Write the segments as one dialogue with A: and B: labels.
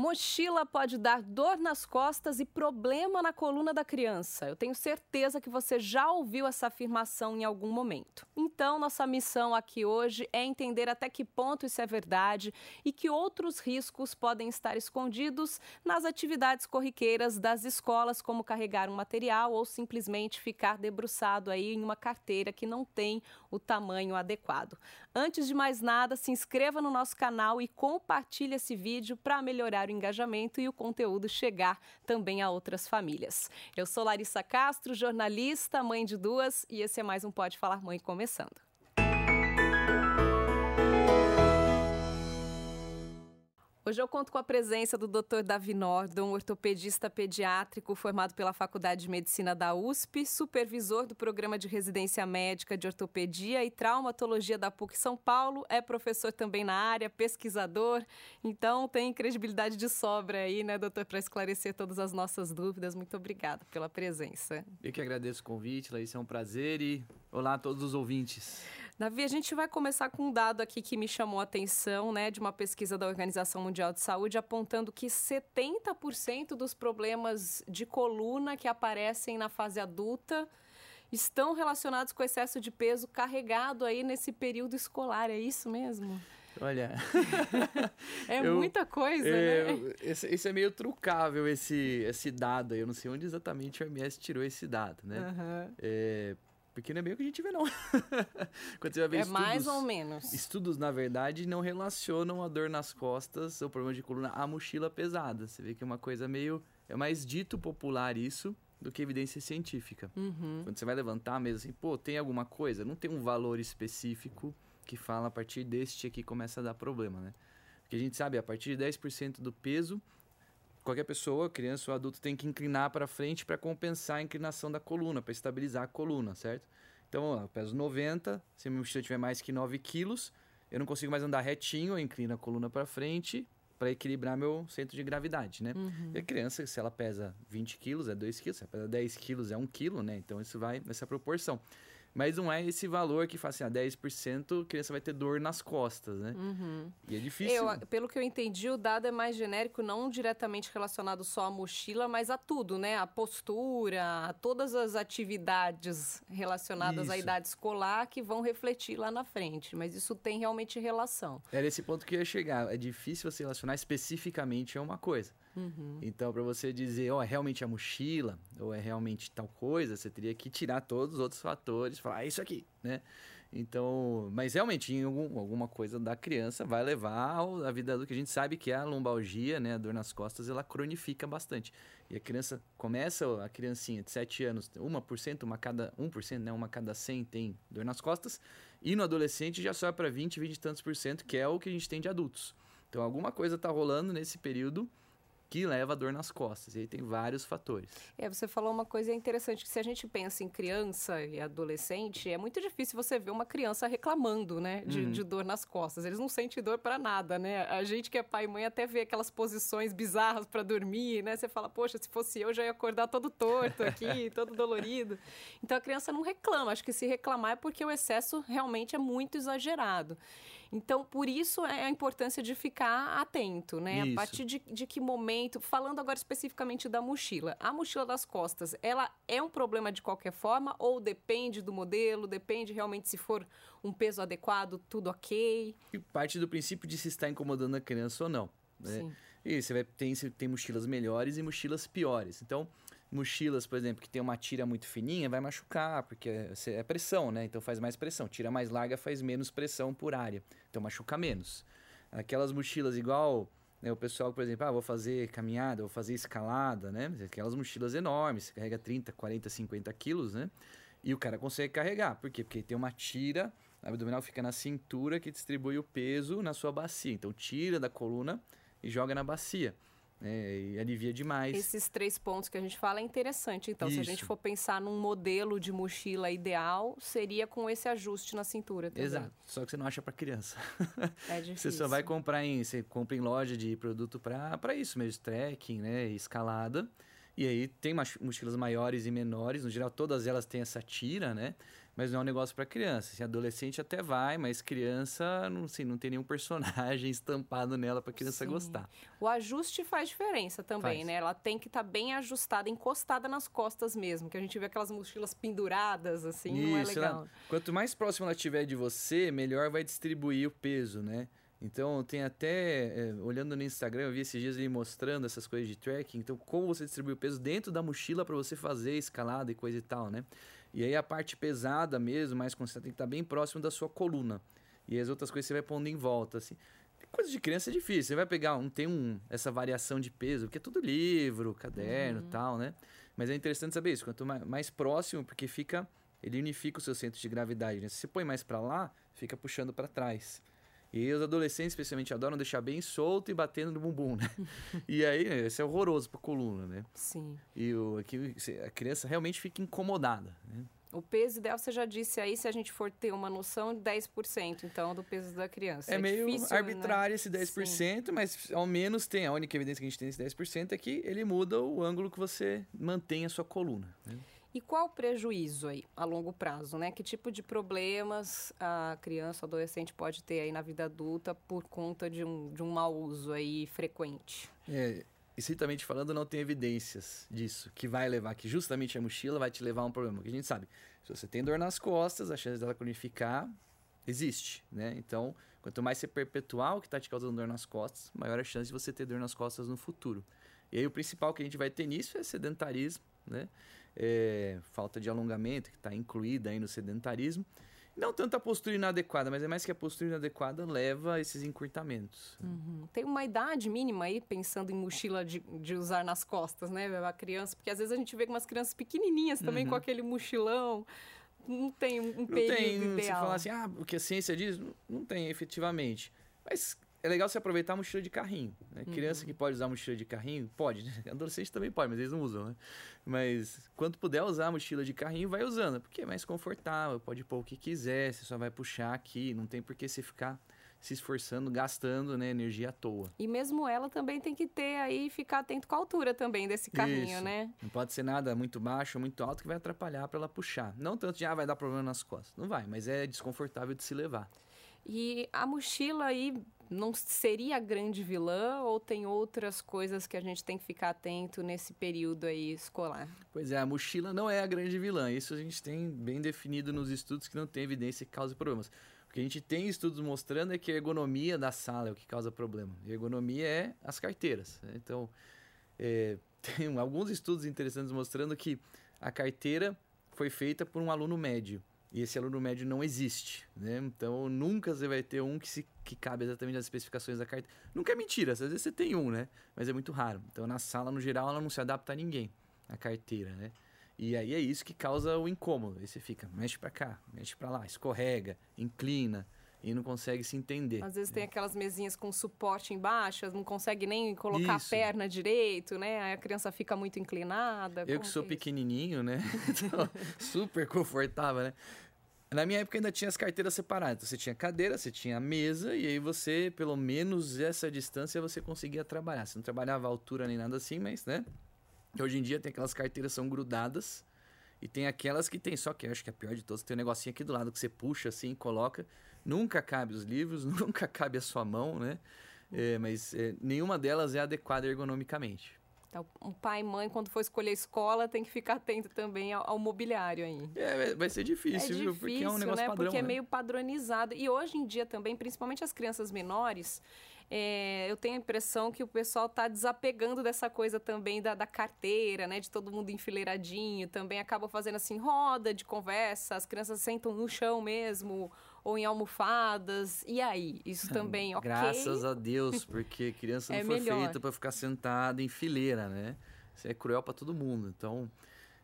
A: Mochila pode dar dor nas costas e problema na coluna da criança. Eu tenho certeza que você já ouviu essa afirmação em algum momento. Então, nossa missão aqui hoje é entender até que ponto isso é verdade e que outros riscos podem estar escondidos nas atividades corriqueiras das escolas, como carregar um material ou simplesmente ficar debruçado aí em uma carteira que não tem o tamanho adequado. Antes de mais nada, se inscreva no nosso canal e compartilhe esse vídeo para melhorar o engajamento e o conteúdo chegar também a outras famílias. Eu sou Larissa Castro, jornalista, mãe de duas, e esse é mais um Pode Falar Mãe começando. Hoje eu conto com a presença do Dr. Davi Nordon, ortopedista pediátrico formado pela Faculdade de Medicina da USP, supervisor do Programa de Residência Médica de Ortopedia e Traumatologia da PUC São Paulo, é professor também na área, pesquisador, então tem credibilidade de sobra aí, né, doutor, para esclarecer todas as nossas dúvidas. Muito obrigada pela presença.
B: Eu que agradeço o convite, Larissa, é um prazer e olá a todos os ouvintes.
A: Davi, a gente vai começar com um dado aqui que me chamou a atenção, né, de uma pesquisa da Organização Mundial de Saúde apontando que 70% dos problemas de coluna que aparecem na fase adulta estão relacionados com excesso de peso carregado aí nesse período escolar. É isso mesmo?
B: Olha.
A: é eu, muita coisa, é,
B: né? Esse, esse, é meio trucável, esse, esse dado. Eu não sei onde exatamente o MS tirou esse dado, né? Uhum. É, porque não é bem o que a gente vê, não.
A: Quando você vai ver é estudos, mais ou menos.
B: Estudos, na verdade, não relacionam a dor nas costas ou problema de coluna à mochila pesada. Você vê que é uma coisa meio. É mais dito popular isso do que evidência científica. Uhum. Quando você vai levantar mesmo assim, pô, tem alguma coisa? Não tem um valor específico que fala a partir deste aqui começa a dar problema, né? Porque a gente sabe, a partir de 10% do peso, qualquer pessoa, criança ou adulto, tem que inclinar para frente para compensar a inclinação da coluna, para estabilizar a coluna, certo? Então, eu peso 90, se minha mochila tiver mais que 9 quilos, eu não consigo mais andar retinho, eu inclino a coluna para frente para equilibrar meu centro de gravidade, né? Uhum. E a criança, se ela pesa 20 quilos, é 2 quilos, se ela pesa 10 quilos, é 1 quilo, né? Então, isso vai nessa proporção. Mas não é esse valor que faz assim, a 10% a criança vai ter dor nas costas, né? Uhum. E é difícil.
A: Eu, pelo que eu entendi, o dado é mais genérico, não diretamente relacionado só à mochila, mas a tudo, né? A postura, a todas as atividades relacionadas isso. à idade escolar que vão refletir lá na frente. Mas isso tem realmente relação.
B: Era esse ponto que eu ia chegar. É difícil você relacionar especificamente a uma coisa. Uhum. Então, para você dizer, ó, oh, é realmente a mochila, ou é realmente tal coisa, você teria que tirar todos os outros fatores, falar, ah, isso aqui, né? Então, mas realmente, em algum, alguma coisa da criança vai levar a vida do que a gente sabe que é a lombalgia, né? A dor nas costas, ela cronifica bastante. E a criança começa, a criancinha de 7 anos, 1%, uma cada 1%, né? Uma cada 100 tem dor nas costas. E no adolescente já sobe para 20, 20 e tantos por cento, que é o que a gente tem de adultos. Então, alguma coisa está rolando nesse período que leva a dor nas costas. E aí tem vários fatores.
A: É, você falou uma coisa interessante, que se a gente pensa em criança e adolescente, é muito difícil você ver uma criança reclamando, né, de, uhum. de dor nas costas. Eles não sentem dor para nada, né? A gente que é pai e mãe até vê aquelas posições bizarras para dormir, né? Você fala, poxa, se fosse eu, já ia acordar todo torto aqui, todo dolorido. Então a criança não reclama. Acho que se reclamar é porque o excesso realmente é muito exagerado. Então, por isso é a importância de ficar atento, né? Isso. A partir de, de que momento, falando agora especificamente da mochila, a mochila das costas, ela é um problema de qualquer forma ou depende do modelo, depende realmente se for um peso adequado, tudo ok?
B: E parte do princípio de se está incomodando a criança ou não. Né? Sim. E você vai tem, tem mochilas melhores e mochilas piores. Então, mochilas, por exemplo, que tem uma tira muito fininha, vai machucar, porque é, pressão, né? Então faz mais pressão. Tira mais larga faz menos pressão por área. Então machuca menos. Aquelas mochilas igual né, o pessoal, por exemplo, ah, vou fazer caminhada, vou fazer escalada, né? Aquelas mochilas enormes, você carrega 30, 40, 50 quilos, né? E o cara consegue carregar. Por quê? Porque tem uma tira, abdominal fica na cintura que distribui o peso na sua bacia. Então tira da coluna e joga na bacia. É, e alivia demais.
A: Esses três pontos que a gente fala é interessante. Então, Isso. se a gente for pensar num modelo de mochila ideal, seria com esse ajuste na cintura. Também.
B: Exato. Só que você não acha para criança.
A: É difícil.
B: Você só vai comprar em, você compra em loja de produto para isso mesmo, trekking, né, escalada. E aí tem mochilas maiores e menores, no geral todas elas têm essa tira, né? Mas não é um negócio para criança. Assim, adolescente até vai, mas criança, não, assim, não tem nenhum personagem estampado nela para criança Sim. gostar.
A: O ajuste faz diferença também, faz. né? Ela tem que estar tá bem ajustada, encostada nas costas mesmo, que a gente vê aquelas mochilas penduradas, assim, Isso, não é legal. Ela,
B: quanto mais próximo ela estiver de você, melhor vai distribuir o peso, né? Então, tem até, é, olhando no Instagram, eu vi esses dias ele mostrando essas coisas de tracking. Então, como você distribui o peso dentro da mochila para você fazer escalada e coisa e tal, né? E aí a parte pesada mesmo, mais constante, tem que estar tá bem próximo da sua coluna. E as outras coisas você vai pondo em volta, assim. Coisa de criança é difícil. Você vai pegar, um, tem um, essa variação de peso, porque é tudo livro, caderno uhum. tal, né? Mas é interessante saber isso. Quanto mais, mais próximo, porque fica, ele unifica o seu centro de gravidade, né? Se você põe mais para lá, fica puxando para trás. E os adolescentes, especialmente, adoram deixar bem solto e batendo no bumbum, né? e aí, né, isso é horroroso pra coluna, né?
A: Sim.
B: E o, aqui, a criança realmente fica incomodada, né?
A: O peso ideal, você já disse aí, se a gente for ter uma noção, de 10%, então, do peso da criança.
B: É, é meio difícil, arbitrário né? esse 10%, Sim. mas ao menos tem, a única evidência que a gente tem desse 10% é que ele muda o ângulo que você mantém a sua coluna. Né?
A: E qual o prejuízo aí a longo prazo, né? Que tipo de problemas a criança, adolescente pode ter aí na vida adulta por conta de um, de um mau uso aí frequente?
B: É, estritamente falando, não tem evidências disso, que vai levar, que justamente a mochila vai te levar a um problema. Que a gente sabe, se você tem dor nas costas, a chance dela cronificar existe, né? Então, quanto mais você perpetuar o que está te causando dor nas costas, maior a chance de você ter dor nas costas no futuro. E aí o principal que a gente vai ter nisso é sedentarismo, né? É, falta de alongamento, que está incluída aí no sedentarismo. Não tanto a postura inadequada, mas é mais que a postura inadequada leva a esses encurtamentos.
A: Uhum. Tem uma idade mínima aí, pensando em mochila de, de usar nas costas, né? A criança, porque às vezes a gente vê umas crianças pequenininhas também uhum. com aquele mochilão. Não tem um, período tem, ideal. Você
B: falar assim, ah, o que a ciência diz, não tem efetivamente. Mas é legal você aproveitar a mochila de carrinho. Né? Uhum. Criança que pode usar mochila de carrinho, pode. Né? Adolescente também pode, mas eles não usam, né? Mas quando puder usar a mochila de carrinho, vai usando, porque é mais confortável, pode pôr o que quiser, você só vai puxar aqui, não tem por que você ficar se esforçando, gastando né, energia à toa.
A: E mesmo ela também tem que ter aí, ficar atento com a altura também desse carrinho, Isso. né?
B: Não pode ser nada muito baixo ou muito alto que vai atrapalhar para ela puxar. Não tanto de, ah, vai dar problema nas costas. Não vai, mas é desconfortável de se levar.
A: E a mochila aí não seria a grande vilã ou tem outras coisas que a gente tem que ficar atento nesse período aí escolar?
B: Pois é, a mochila não é a grande vilã. Isso a gente tem bem definido nos estudos que não tem evidência que cause problemas. O que a gente tem estudos mostrando é que a ergonomia da sala é o que causa problema. A ergonomia é as carteiras. Então, é, tem alguns estudos interessantes mostrando que a carteira foi feita por um aluno médio. E esse aluno médio não existe, né? Então nunca você vai ter um que, se, que cabe exatamente nas especificações da carta. Nunca é mentira, às vezes você tem um, né? Mas é muito raro. Então na sala, no geral, ela não se adapta a ninguém, a carteira, né? E aí é isso que causa o incômodo. Aí você fica, mexe para cá, mexe para lá, escorrega, inclina e não consegue se entender.
A: Às vezes tem aquelas mesinhas com suporte embaixo, não consegue nem colocar Isso. a perna direito, né? Aí a criança fica muito inclinada.
B: Eu que sou que é pequenininho, né? Então, super confortável, né? Na minha época ainda tinha as carteiras separadas. Então, você tinha cadeira, você tinha mesa, e aí você, pelo menos essa distância, você conseguia trabalhar. Você não trabalhava a altura nem nada assim, mas, né? Hoje em dia tem aquelas carteiras que são grudadas. E tem aquelas que tem, só que eu acho que é a pior de todas, tem um negocinho aqui do lado que você puxa assim, coloca. Nunca cabe os livros, nunca cabe a sua mão, né? É, mas é, nenhuma delas é adequada ergonomicamente.
A: Então, um pai e mãe, quando for escolher escola, tem que ficar atento também ao, ao mobiliário aí.
B: É, vai ser difícil, é
A: viu?
B: Difícil, porque é um negócio
A: né?
B: padrão.
A: Porque é né? é meio padronizado. E hoje em dia também, principalmente as crianças menores, é, eu tenho a impressão que o pessoal está desapegando dessa coisa também da, da, carteira, né? De todo mundo enfileiradinho. Também acaba fazendo assim, roda de conversa, as crianças sentam no chão mesmo, ou em almofadas. E aí? Isso também, ok?
B: Graças a Deus, porque criança não é foi melhor. feita para ficar sentada em fileira, né? Isso é cruel para todo mundo. Então,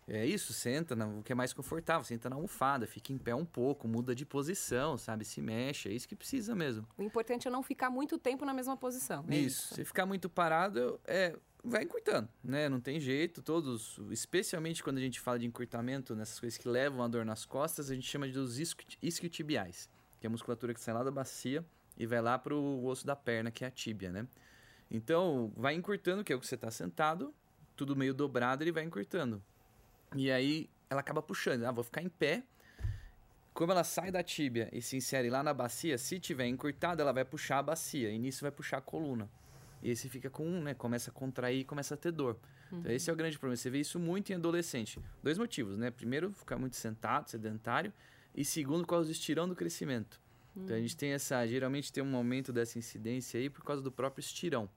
B: é isso, senta o que é mais confortável, senta na almofada, fica em pé um pouco, muda de posição, sabe? Se mexe, é isso que precisa mesmo.
A: O importante é não ficar muito tempo na mesma posição. É
B: isso. isso. Se ficar muito parado, é, vai encurtando, né? Não tem jeito, todos, especialmente quando a gente fala de encurtamento, nessas coisas que levam a dor nas costas, a gente chama de dos isquiotibiais, que é a musculatura que sai lá da bacia e vai lá para o osso da perna, que é a tíbia, né? Então, vai encurtando, que é o que você está sentado, tudo meio dobrado, ele vai encurtando. E aí ela acaba puxando. Ah, vou ficar em pé. Como ela sai da tíbia e se insere lá na bacia, se tiver encurtada, ela vai puxar a bacia. E nisso vai puxar a coluna. E esse fica com né? Começa a contrair e começa a ter dor. Uhum. Então, esse é o grande problema. Você vê isso muito em adolescente. Dois motivos, né? Primeiro, ficar muito sentado, sedentário. E segundo, por causa do estirão do crescimento. Uhum. Então, a gente tem essa... Geralmente tem um aumento dessa incidência aí por causa do próprio estirão.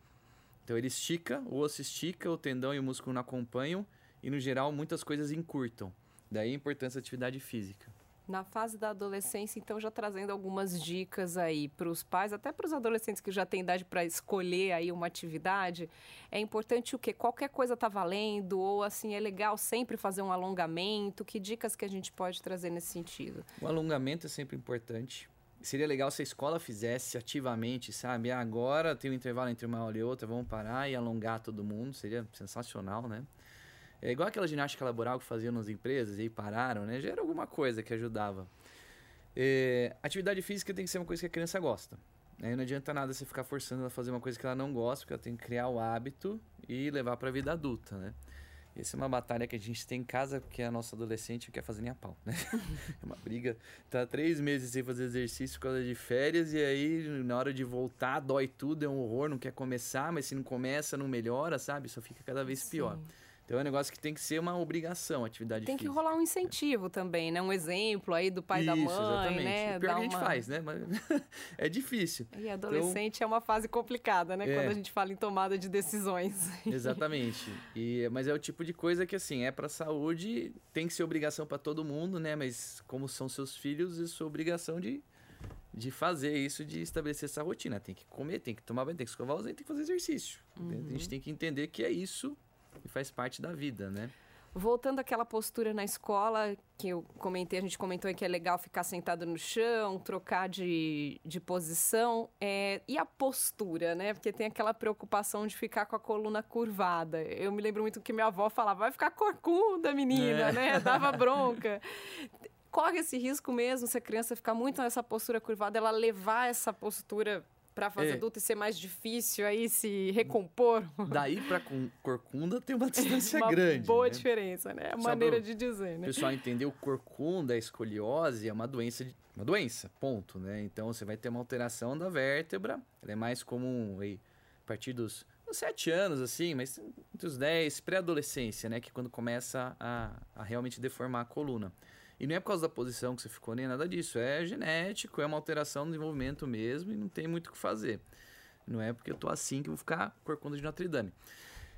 B: Então, ele estica, o osso estica, o tendão e o músculo não acompanham. E, no geral, muitas coisas encurtam. Daí a importância da atividade física.
A: Na fase da adolescência, então, já trazendo algumas dicas aí para os pais, até para os adolescentes que já têm idade para escolher aí uma atividade, é importante o que qualquer coisa está valendo ou assim é legal sempre fazer um alongamento. Que dicas que a gente pode trazer nesse sentido?
B: O alongamento é sempre importante. Seria legal se a escola fizesse ativamente, sabe? Ah, agora tem um intervalo entre uma aula e outra, vamos parar e alongar todo mundo. Seria sensacional, né? É igual aquela ginástica laboral que faziam nas empresas e aí pararam, né? Já era alguma coisa que ajudava. É, atividade física tem que ser uma coisa que a criança gosta. Aí não adianta nada você ficar forçando ela a fazer uma coisa que ela não gosta, porque ela tem que criar o hábito e levar para a vida adulta, né? Essa é uma batalha que a gente tem em casa, porque a nossa adolescente quer fazer nem a pau, né? é uma briga. Tá três meses sem fazer exercício por causa de férias, e aí na hora de voltar dói tudo, é um horror, não quer começar, mas se não começa, não melhora, sabe? Só fica cada vez pior. Então é um negócio que tem que ser uma obrigação, atividade
A: tem
B: física.
A: Tem que rolar um incentivo também, né? Um exemplo aí do pai e da mãe,
B: exatamente.
A: né?
B: O pior que a gente faz, né? Mas é difícil.
A: E adolescente então, é uma fase complicada, né? É. Quando a gente fala em tomada de decisões.
B: Exatamente. E, mas é o tipo de coisa que, assim, é pra saúde, tem que ser obrigação para todo mundo, né? Mas como são seus filhos, é sua obrigação de de fazer isso, de estabelecer essa rotina. Tem que comer, tem que tomar banho, tem que escovar os dentes, tem que fazer exercício. Uhum. A gente tem que entender que é isso e faz parte da vida, né?
A: Voltando àquela postura na escola que eu comentei, a gente comentou que é legal ficar sentado no chão, trocar de, de posição. É, e a postura, né? Porque tem aquela preocupação de ficar com a coluna curvada. Eu me lembro muito que minha avó falava, vai ficar corcunda, menina, é. né? Dava bronca. Corre esse risco mesmo, se a criança ficar muito nessa postura curvada, ela levar essa postura para fase é. adulta e ser mais difícil aí se recompor.
B: Daí para corcunda tem uma distância
A: uma
B: grande.
A: Boa
B: né?
A: diferença, né? A maneira de dizer, né?
B: O pessoal entendeu corcunda, a escoliose é uma doença de, uma doença, ponto, né? Então você vai ter uma alteração da vértebra, ela é mais comum aí a partir dos sete anos, assim, mas entre os 10, pré-adolescência, né? Que é quando começa a, a realmente deformar a coluna. E não é por causa da posição que você ficou, nem nada disso. É genético, é uma alteração no desenvolvimento mesmo e não tem muito o que fazer. Não é porque eu tô assim que eu vou ficar corcunda de Notre Dame.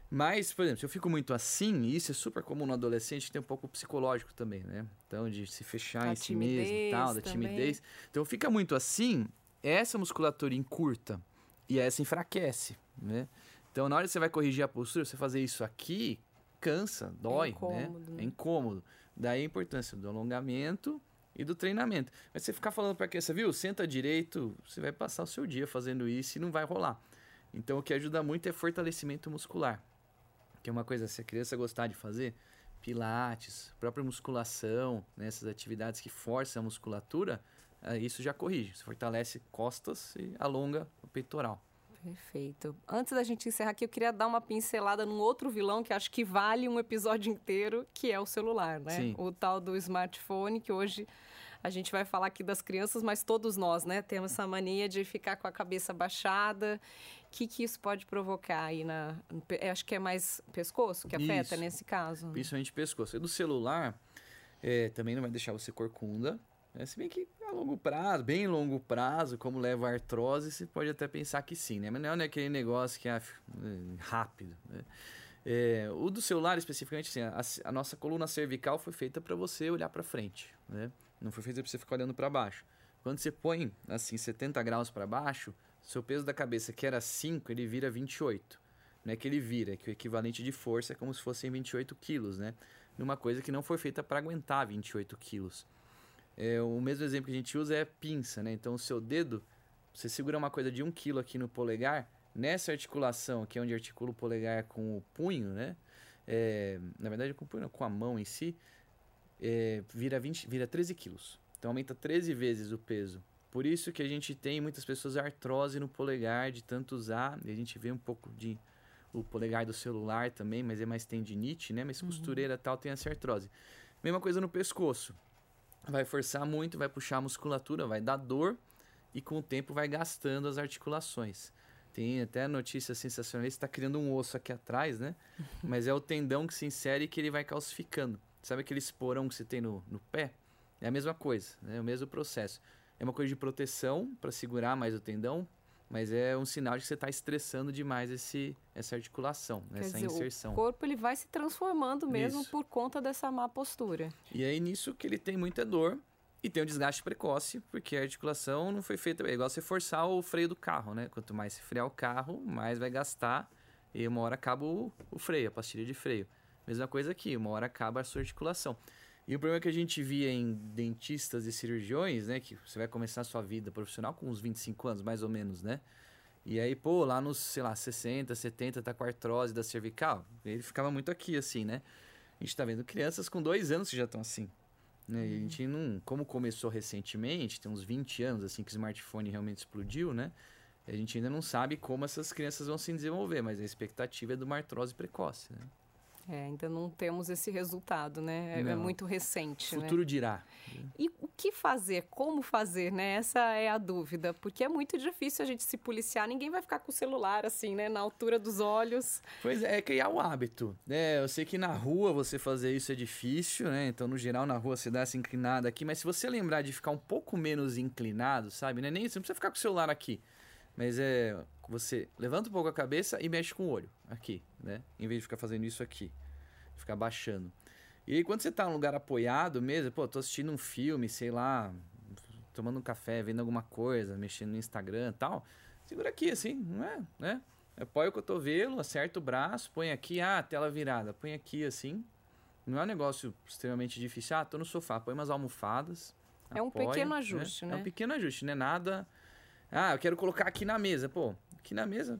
B: Mas, por exemplo, se eu fico muito assim, e isso é super comum no adolescente, que tem um pouco psicológico também, né? Então, de se fechar em si mesmo e tal, da também. timidez. Então, fica muito assim, essa musculatura encurta e essa enfraquece, né? Então, na hora que você vai corrigir a postura, você fazer isso aqui, cansa, dói, é incômodo, né? né? É incômodo. Daí a importância do alongamento e do treinamento. Mas você ficar falando para a criança, viu, senta direito, você vai passar o seu dia fazendo isso e não vai rolar. Então o que ajuda muito é fortalecimento muscular. Que é uma coisa, se a criança gostar de fazer, pilates, própria musculação, né, essas atividades que forçam a musculatura, isso já corrige. Você fortalece costas e alonga o peitoral.
A: Perfeito. Antes da gente encerrar aqui, eu queria dar uma pincelada num outro vilão que acho que vale um episódio inteiro, que é o celular, né?
B: Sim.
A: O tal do smartphone, que hoje a gente vai falar aqui das crianças, mas todos nós, né? Temos essa mania de ficar com a cabeça baixada. O que, que isso pode provocar aí na. Acho que é mais pescoço que afeta isso. nesse caso.
B: Principalmente pescoço. E do celular, é, também não vai deixar você corcunda. É, se bem que a longo prazo, bem longo prazo, como leva a artrose, você pode até pensar que sim, né? Mas não é aquele negócio que é, é rápido. Né? É, o do celular, especificamente, assim, a, a nossa coluna cervical foi feita para você olhar para frente, né? Não foi feita para você ficar olhando para baixo. Quando você põe, assim, 70 graus para baixo, seu peso da cabeça, que era 5, ele vira 28. Não é que ele vira, é que o equivalente de força é como se fossem 28 quilos, né? Numa coisa que não foi feita para aguentar 28 quilos. É, o mesmo exemplo que a gente usa é pinça, né? Então, o seu dedo, você segura uma coisa de um quilo aqui no polegar, nessa articulação, que é onde articula o polegar com o punho, né? É, na verdade, com o punho, não, com a mão em si, é, vira, 20, vira 13 quilos. Então, aumenta 13 vezes o peso. Por isso que a gente tem muitas pessoas artrose no polegar de tanto usar, e a gente vê um pouco de o polegar do celular também, mas é mais tendinite, né? Mas uhum. costureira tal tem essa artrose. Mesma coisa no pescoço. Vai forçar muito, vai puxar a musculatura, vai dar dor e com o tempo vai gastando as articulações. Tem até notícia sensacionalista, está criando um osso aqui atrás, né? Mas é o tendão que se insere e que ele vai calcificando. Sabe aquele esporão que você tem no, no pé? É a mesma coisa, né? é o mesmo processo. É uma coisa de proteção para segurar mais o tendão, mas é um sinal de que você está estressando demais esse, essa articulação, né? essa
A: dizer,
B: inserção.
A: O corpo ele vai se transformando mesmo Isso. por conta dessa má postura.
B: E aí nisso que ele tem muita dor e tem um desgaste precoce, porque a articulação não foi feita. É igual você forçar o freio do carro, né? Quanto mais se frear o carro, mais vai gastar e uma hora acaba o, o freio, a pastilha de freio. Mesma coisa aqui, uma hora acaba a sua articulação. E o problema que a gente via em dentistas e cirurgiões, né? Que você vai começar a sua vida profissional com uns 25 anos, mais ou menos, né? E aí, pô, lá nos, sei lá, 60, 70, tá com artrose da cervical. Ele ficava muito aqui, assim, né? A gente tá vendo crianças com dois anos que já estão assim. Né? E a gente não... Como começou recentemente, tem uns 20 anos, assim, que o smartphone realmente explodiu, né? A gente ainda não sabe como essas crianças vão se desenvolver, mas a expectativa é de uma artrose precoce, né?
A: É, ainda não temos esse resultado, né? É, é muito recente.
B: O futuro
A: né?
B: dirá.
A: E o que fazer? Como fazer, né? Essa é a dúvida, porque é muito difícil a gente se policiar. Ninguém vai ficar com o celular assim, né? Na altura dos olhos.
B: Pois é, é criar o hábito. né? eu sei que na rua você fazer isso é difícil, né? Então, no geral, na rua você dá essa inclinada aqui, mas se você lembrar de ficar um pouco menos inclinado, sabe? Né? Nem, você não precisa ficar com o celular aqui. Mas é você levanta um pouco a cabeça e mexe com o olho aqui, né? Em vez de ficar fazendo isso aqui, ficar baixando. E aí, quando você tá num lugar apoiado mesmo, pô, tô assistindo um filme, sei lá, tomando um café, vendo alguma coisa, mexendo no Instagram e tal, segura aqui assim, não é, né? Apoia o cotovelo, acerta o braço, põe aqui, ah, tela virada, põe aqui assim. Não é um negócio extremamente difícil. Ah, tô no sofá, põe umas almofadas.
A: É um apoia, pequeno né? ajuste, né?
B: né? É um pequeno ajuste, não é nada. Ah, eu quero colocar aqui na mesa. Pô, aqui na mesa,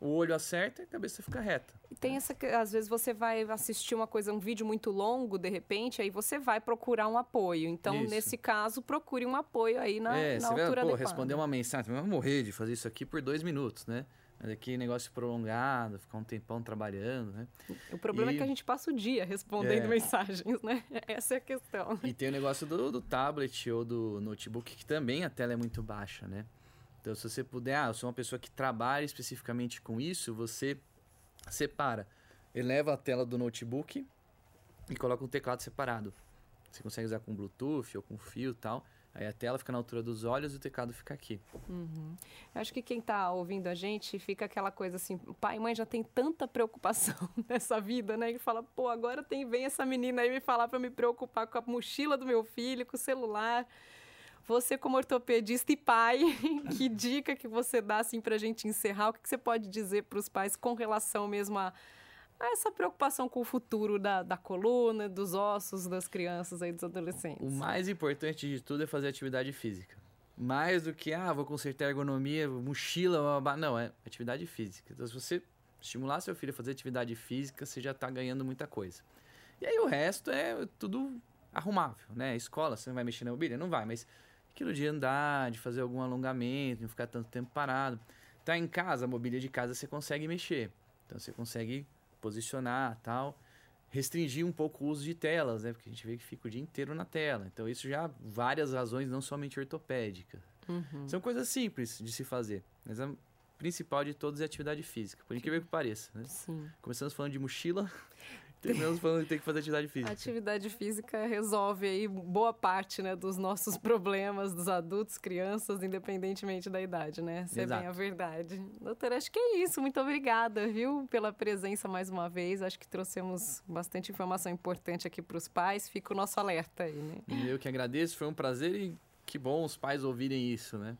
B: o olho acerta e a cabeça fica reta.
A: E tem essa às vezes você vai assistir uma coisa, um vídeo muito longo, de repente, aí você vai procurar um apoio. Então, isso. nesse caso, procure um apoio aí na, é, na altura vai, pô, adequada.
B: responder uma mensagem, vai morrer de fazer isso aqui por dois minutos, né? Mas aqui negócio prolongado, ficar um tempão trabalhando, né?
A: O problema e... é que a gente passa o dia respondendo é. mensagens, né? Essa é a questão.
B: E tem o negócio do, do tablet ou do notebook, que também a tela é muito baixa, né? Então, se você puder, ah, eu sou uma pessoa que trabalha especificamente com isso, você separa. Eleva a tela do notebook e coloca um teclado separado. Você consegue usar com Bluetooth ou com fio e tal. Aí a tela fica na altura dos olhos e o teclado fica aqui.
A: Uhum. Eu acho que quem está ouvindo a gente fica aquela coisa assim, pai e mãe já tem tanta preocupação nessa vida, né? Que fala, pô, agora tem vem essa menina aí me falar para me preocupar com a mochila do meu filho, com o celular. Você, como ortopedista e pai, que dica que você dá assim, para a gente encerrar? O que, que você pode dizer para os pais com relação mesmo a, a, essa preocupação com o futuro da, da coluna, dos ossos das crianças e dos adolescentes?
B: O mais importante de tudo é fazer atividade física. Mais do que, ah, vou consertar ergonomia, mochila, não, é atividade física. Então, se você estimular seu filho a fazer atividade física, você já está ganhando muita coisa. E aí o resto é tudo arrumável, né? Escola, você não vai mexer na mobília? Não vai, mas aquilo de andar, de fazer algum alongamento, não ficar tanto tempo parado. Tá em casa, a mobília de casa você consegue mexer. Então você consegue posicionar, tal, restringir um pouco o uso de telas, né? Porque a gente vê que fica o dia inteiro na tela. Então isso já várias razões, não somente ortopédicas. Uhum. São coisas simples de se fazer, mas a principal de todas é a atividade física, por incrível que pareça. Né?
A: Sim.
B: Começamos falando de mochila, Terminamos falando que tem que fazer atividade física.
A: A atividade física resolve aí boa parte né, dos nossos problemas, dos adultos, crianças, independentemente da idade, né? Essa é bem a verdade. Doutora, acho que é isso. Muito obrigada, viu, pela presença mais uma vez. Acho que trouxemos bastante informação importante aqui para os pais. Fica o nosso alerta aí, né?
B: Eu que agradeço, foi um prazer e que bom os pais ouvirem isso, né?